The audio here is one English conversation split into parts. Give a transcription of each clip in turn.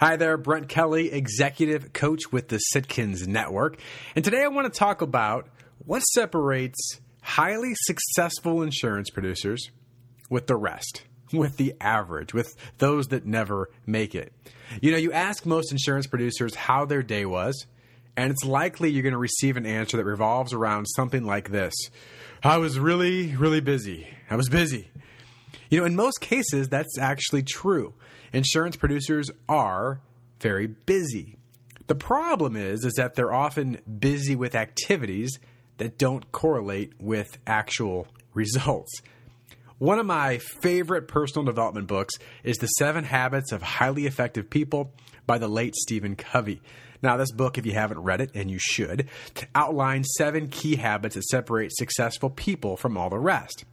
Hi there, Brent Kelly, executive coach with the Sitkins Network. And today I want to talk about what separates highly successful insurance producers with the rest, with the average, with those that never make it. You know, you ask most insurance producers how their day was, and it's likely you're going to receive an answer that revolves around something like this I was really, really busy. I was busy. You know, in most cases, that's actually true insurance producers are very busy. The problem is is that they're often busy with activities that don't correlate with actual results. One of my favorite personal development books is The 7 Habits of Highly Effective People by the late Stephen Covey. Now, this book, if you haven't read it, and you should, outlines seven key habits that separate successful people from all the rest.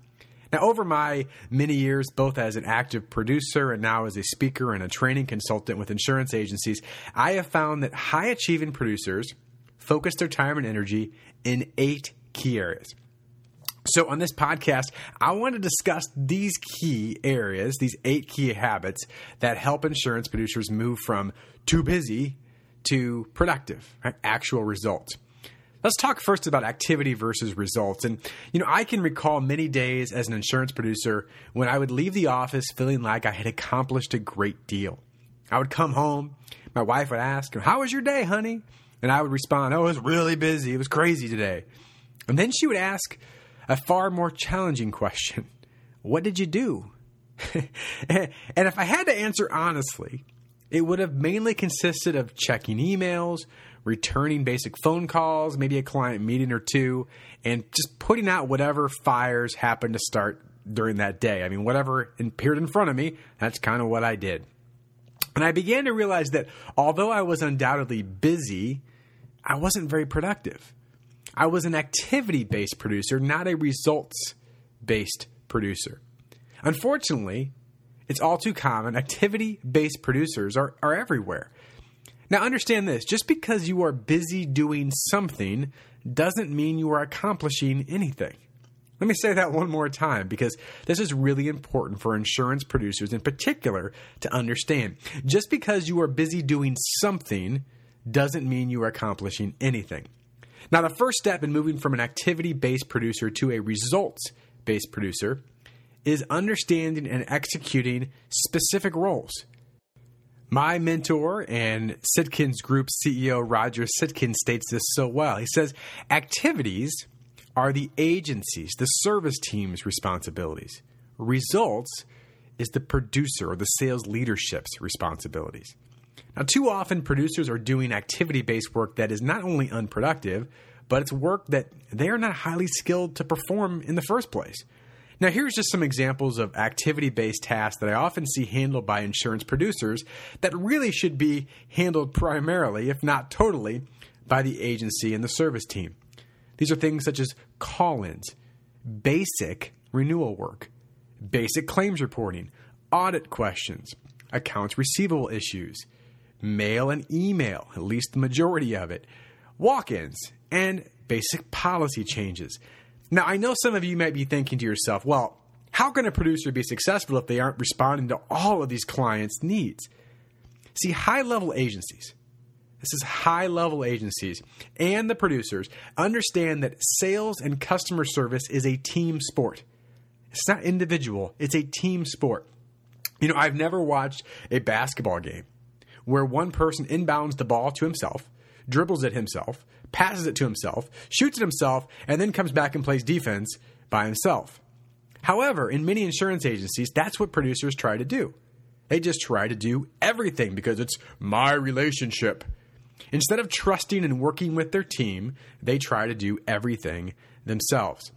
Now, over my many years, both as an active producer and now as a speaker and a training consultant with insurance agencies, I have found that high achieving producers focus their time and energy in eight key areas. So, on this podcast, I want to discuss these key areas, these eight key habits that help insurance producers move from too busy to productive, right? actual results. Let's talk first about activity versus results. And, you know, I can recall many days as an insurance producer when I would leave the office feeling like I had accomplished a great deal. I would come home, my wife would ask, How was your day, honey? And I would respond, Oh, it was really busy. It was crazy today. And then she would ask a far more challenging question What did you do? and if I had to answer honestly, it would have mainly consisted of checking emails, returning basic phone calls, maybe a client meeting or two, and just putting out whatever fires happened to start during that day. I mean, whatever appeared in front of me, that's kind of what I did. And I began to realize that although I was undoubtedly busy, I wasn't very productive. I was an activity based producer, not a results based producer. Unfortunately, it's all too common. Activity based producers are, are everywhere. Now, understand this just because you are busy doing something doesn't mean you are accomplishing anything. Let me say that one more time because this is really important for insurance producers in particular to understand. Just because you are busy doing something doesn't mean you are accomplishing anything. Now, the first step in moving from an activity based producer to a results based producer is understanding and executing specific roles. My mentor and Sitkins Group CEO Roger Sitkins states this so well. He says, Activities are the agency's, the service team's responsibilities. Results is the producer or the sales leadership's responsibilities. Now, too often producers are doing activity based work that is not only unproductive, but it's work that they are not highly skilled to perform in the first place. Now, here's just some examples of activity based tasks that I often see handled by insurance producers that really should be handled primarily, if not totally, by the agency and the service team. These are things such as call ins, basic renewal work, basic claims reporting, audit questions, accounts receivable issues, mail and email, at least the majority of it, walk ins, and basic policy changes. Now, I know some of you might be thinking to yourself, well, how can a producer be successful if they aren't responding to all of these clients' needs? See, high level agencies, this is high level agencies, and the producers understand that sales and customer service is a team sport. It's not individual, it's a team sport. You know, I've never watched a basketball game where one person inbounds the ball to himself, dribbles it himself, passes it to himself, shoots it himself, and then comes back and plays defense by himself. However, in many insurance agencies, that's what producers try to do. They just try to do everything because it's my relationship. Instead of trusting and working with their team, they try to do everything themselves.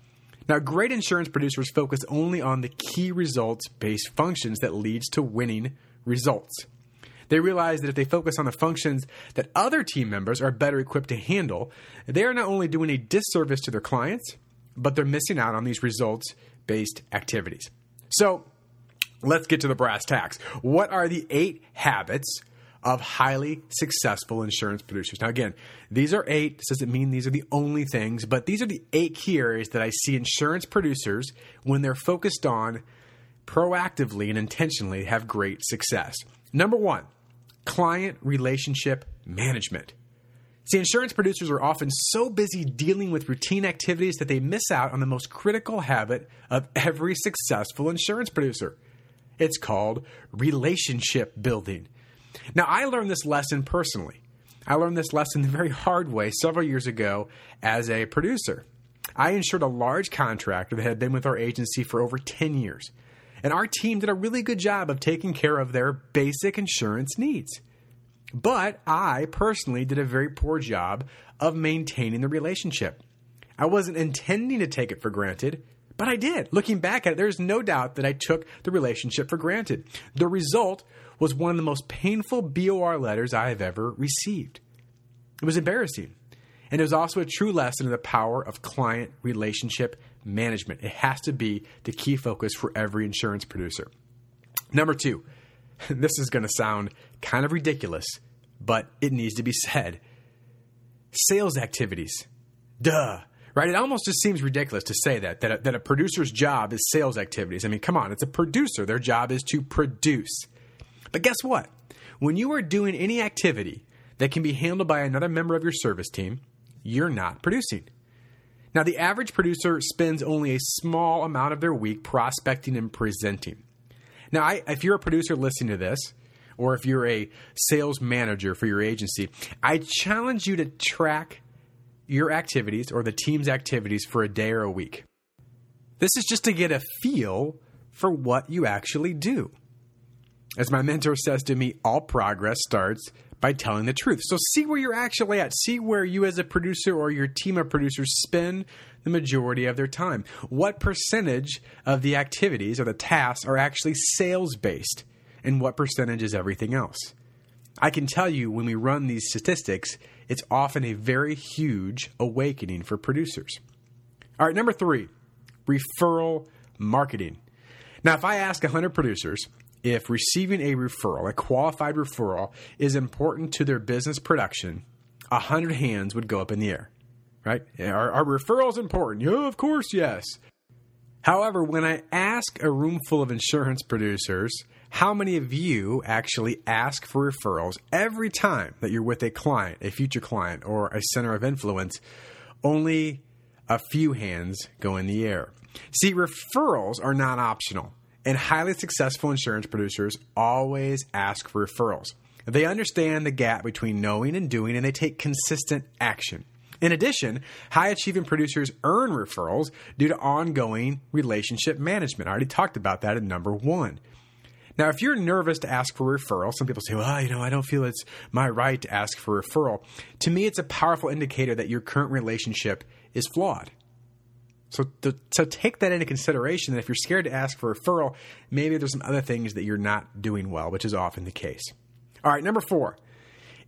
Now, great insurance producers focus only on the key results based functions that leads to winning results. They realize that if they focus on the functions that other team members are better equipped to handle, they are not only doing a disservice to their clients, but they're missing out on these results based activities. So let's get to the brass tacks. What are the eight habits of highly successful insurance producers. Now, again, these are eight. This doesn't mean these are the only things, but these are the eight key areas that I see insurance producers, when they're focused on proactively and intentionally, have great success. Number one, client relationship management. See, insurance producers are often so busy dealing with routine activities that they miss out on the most critical habit of every successful insurance producer. It's called relationship building. Now, I learned this lesson personally. I learned this lesson the very hard way several years ago as a producer. I insured a large contractor that had been with our agency for over 10 years. And our team did a really good job of taking care of their basic insurance needs. But I personally did a very poor job of maintaining the relationship. I wasn't intending to take it for granted, but I did. Looking back at it, there's no doubt that I took the relationship for granted. The result was one of the most painful BOR letters I have ever received. It was embarrassing. And it was also a true lesson in the power of client relationship management. It has to be the key focus for every insurance producer. Number two, this is going to sound kind of ridiculous, but it needs to be said. Sales activities. Duh. Right? It almost just seems ridiculous to say that, that a, that a producer's job is sales activities. I mean, come on, it's a producer. Their job is to produce. But guess what? When you are doing any activity that can be handled by another member of your service team, you're not producing. Now, the average producer spends only a small amount of their week prospecting and presenting. Now, I, if you're a producer listening to this, or if you're a sales manager for your agency, I challenge you to track your activities or the team's activities for a day or a week. This is just to get a feel for what you actually do. As my mentor says to me, all progress starts by telling the truth. So see where you're actually at. See where you as a producer or your team of producers spend the majority of their time. What percentage of the activities or the tasks are actually sales based and what percentage is everything else? I can tell you when we run these statistics, it's often a very huge awakening for producers. All right, number 3, referral marketing. Now, if I ask 100 producers if receiving a referral, a qualified referral, is important to their business production, a hundred hands would go up in the air. Right? Are, are referrals important? Yeah, of course, yes. However, when I ask a room full of insurance producers, how many of you actually ask for referrals every time that you're with a client, a future client, or a center of influence? Only a few hands go in the air. See, referrals are not optional and highly successful insurance producers always ask for referrals. They understand the gap between knowing and doing, and they take consistent action. In addition, high achieving producers earn referrals due to ongoing relationship management. I already talked about that in number one. Now, if you're nervous to ask for a referral, some people say, well, you know, I don't feel it's my right to ask for a referral. To me, it's a powerful indicator that your current relationship is flawed. So, to, so take that into consideration. That if you're scared to ask for a referral, maybe there's some other things that you're not doing well, which is often the case. All right, number four,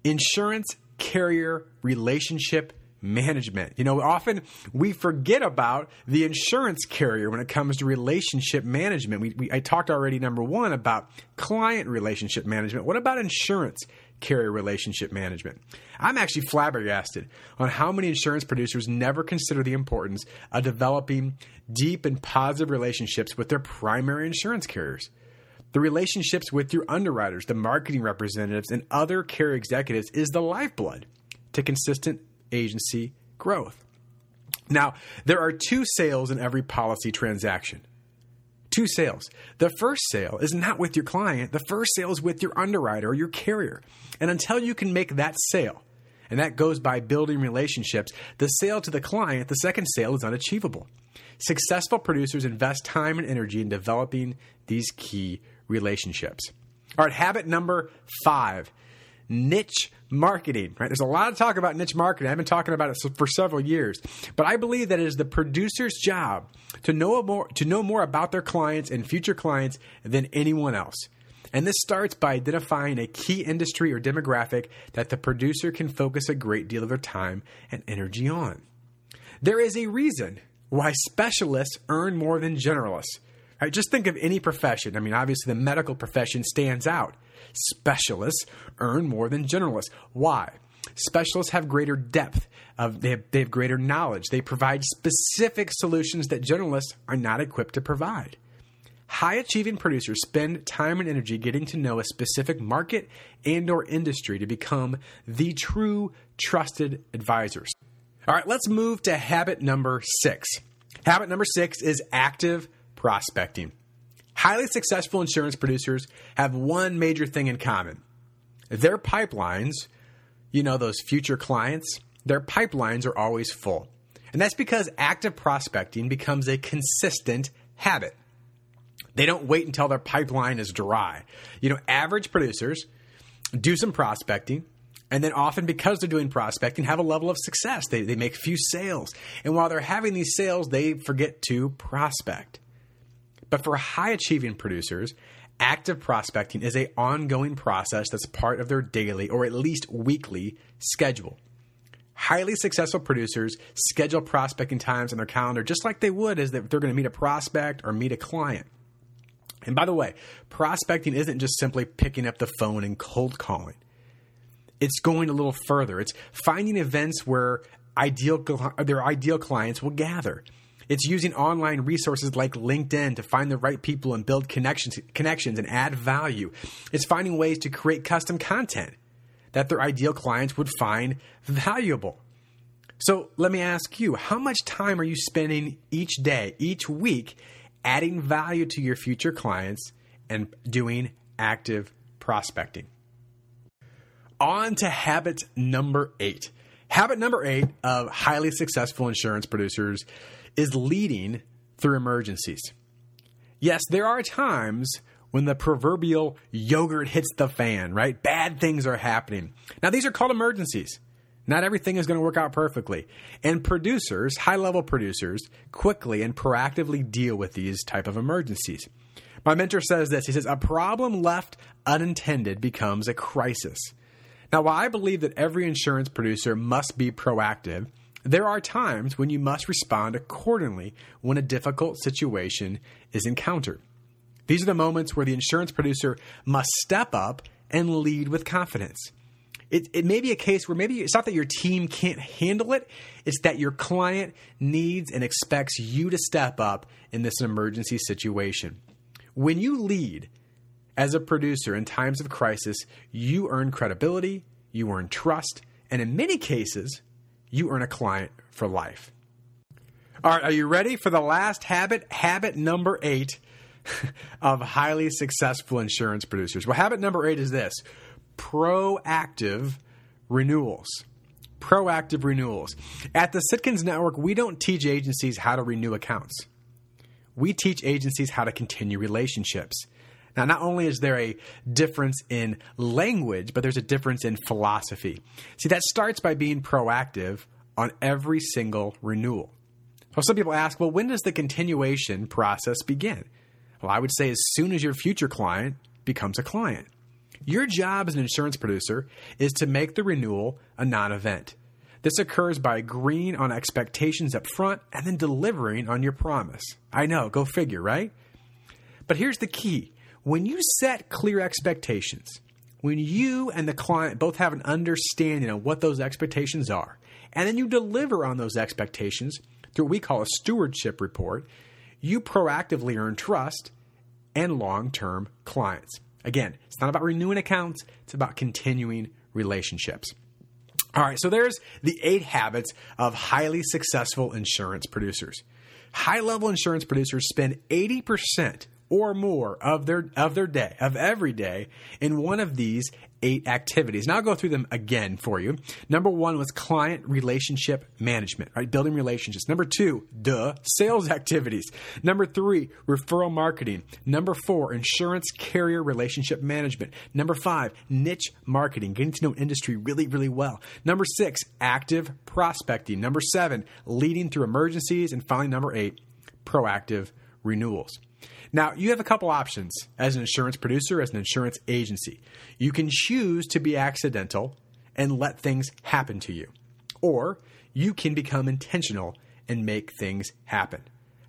insurance carrier relationship management. You know, often we forget about the insurance carrier when it comes to relationship management. We, we, I talked already, number one, about client relationship management. What about insurance carrier relationship management. I'm actually flabbergasted on how many insurance producers never consider the importance of developing deep and positive relationships with their primary insurance carriers. The relationships with your underwriters, the marketing representatives, and other carrier executives is the lifeblood to consistent agency growth. Now, there are two sales in every policy transaction two sales. The first sale is not with your client, the first sale is with your underwriter or your carrier. And until you can make that sale, and that goes by building relationships, the sale to the client, the second sale, is unachievable. Successful producers invest time and energy in developing these key relationships. All right, habit number five niche marketing, right? There's a lot of talk about niche marketing. I've been talking about it for several years, but I believe that it is the producer's job to know more to know more about their clients and future clients than anyone else. And this starts by identifying a key industry or demographic that the producer can focus a great deal of their time and energy on. There is a reason why specialists earn more than generalists. Right? Just think of any profession. I mean, obviously, the medical profession stands out. Specialists earn more than generalists. Why? Specialists have greater depth, of, they, have, they have greater knowledge. They provide specific solutions that generalists are not equipped to provide. High achieving producers spend time and energy getting to know a specific market and or industry to become the true trusted advisors. All right, let's move to habit number 6. Habit number 6 is active prospecting. Highly successful insurance producers have one major thing in common. Their pipelines, you know, those future clients, their pipelines are always full. And that's because active prospecting becomes a consistent habit. They don't wait until their pipeline is dry. You know, average producers do some prospecting, and then often because they're doing prospecting, have a level of success. They, they make few sales. And while they're having these sales, they forget to prospect. But for high achieving producers, active prospecting is a ongoing process that's part of their daily or at least weekly schedule. Highly successful producers schedule prospecting times on their calendar just like they would as if they're going to meet a prospect or meet a client. And by the way, prospecting isn't just simply picking up the phone and cold calling. It's going a little further. It's finding events where ideal their ideal clients will gather. It's using online resources like LinkedIn to find the right people and build connections connections and add value. It's finding ways to create custom content that their ideal clients would find valuable. So let me ask you how much time are you spending each day, each week, adding value to your future clients and doing active prospecting? On to habit number eight. Habit number eight of highly successful insurance producers is leading through emergencies. Yes, there are times when the proverbial yogurt hits the fan, right? Bad things are happening. Now, these are called emergencies. Not everything is going to work out perfectly. And producers, high level producers, quickly and proactively deal with these type of emergencies. My mentor says this. He says, a problem left unintended becomes a crisis. Now, while I believe that every insurance producer must be proactive, there are times when you must respond accordingly when a difficult situation is encountered. These are the moments where the insurance producer must step up and lead with confidence. It, it may be a case where maybe it's not that your team can't handle it, it's that your client needs and expects you to step up in this emergency situation. When you lead as a producer in times of crisis, you earn credibility, you earn trust, and in many cases, you earn a client for life. All right, are you ready for the last habit? Habit number eight of highly successful insurance producers. Well, habit number eight is this proactive renewals. Proactive renewals. At the Sitkins Network, we don't teach agencies how to renew accounts. We teach agencies how to continue relationships. Now, not only is there a difference in language, but there's a difference in philosophy. See, that starts by being proactive on every single renewal. So some people ask, well, when does the continuation process begin? Well, I would say as soon as your future client becomes a client. Your job as an insurance producer is to make the renewal a non event. This occurs by agreeing on expectations up front and then delivering on your promise. I know, go figure, right? But here's the key when you set clear expectations, when you and the client both have an understanding of what those expectations are, and then you deliver on those expectations through what we call a stewardship report, you proactively earn trust and long term clients. Again, it's not about renewing accounts, it's about continuing relationships. All right, so there's the eight habits of highly successful insurance producers. High level insurance producers spend 80% or more of their of their day, of every day, in one of these eight activities. Now I'll go through them again for you. Number one was client relationship management, right? Building relationships. Number two, duh, sales activities. Number three, referral marketing. Number four, insurance carrier relationship management. Number five, niche marketing, getting to know industry really, really well. Number six, active prospecting. Number seven, leading through emergencies. And finally, number eight, proactive renewals. Now, you have a couple options as an insurance producer, as an insurance agency. You can choose to be accidental and let things happen to you, or you can become intentional and make things happen.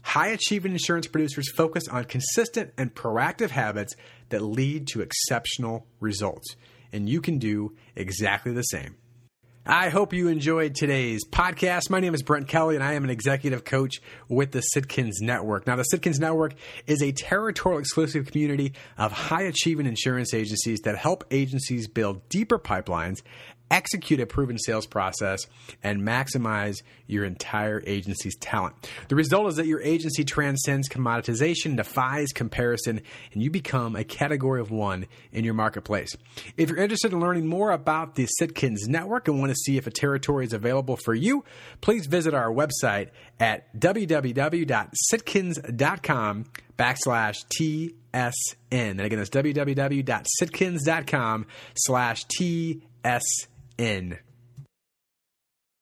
High achieving insurance producers focus on consistent and proactive habits that lead to exceptional results, and you can do exactly the same. I hope you enjoyed today's podcast. My name is Brent Kelly, and I am an executive coach with the Sitkins Network. Now, the Sitkins Network is a territorial exclusive community of high achieving insurance agencies that help agencies build deeper pipelines execute a proven sales process, and maximize your entire agency's talent. The result is that your agency transcends commoditization, defies comparison, and you become a category of one in your marketplace. If you're interested in learning more about the Sitkins Network and want to see if a territory is available for you, please visit our website at www.sitkins.com backslash TSN. And again, that's www.sitkins.com slash TSN in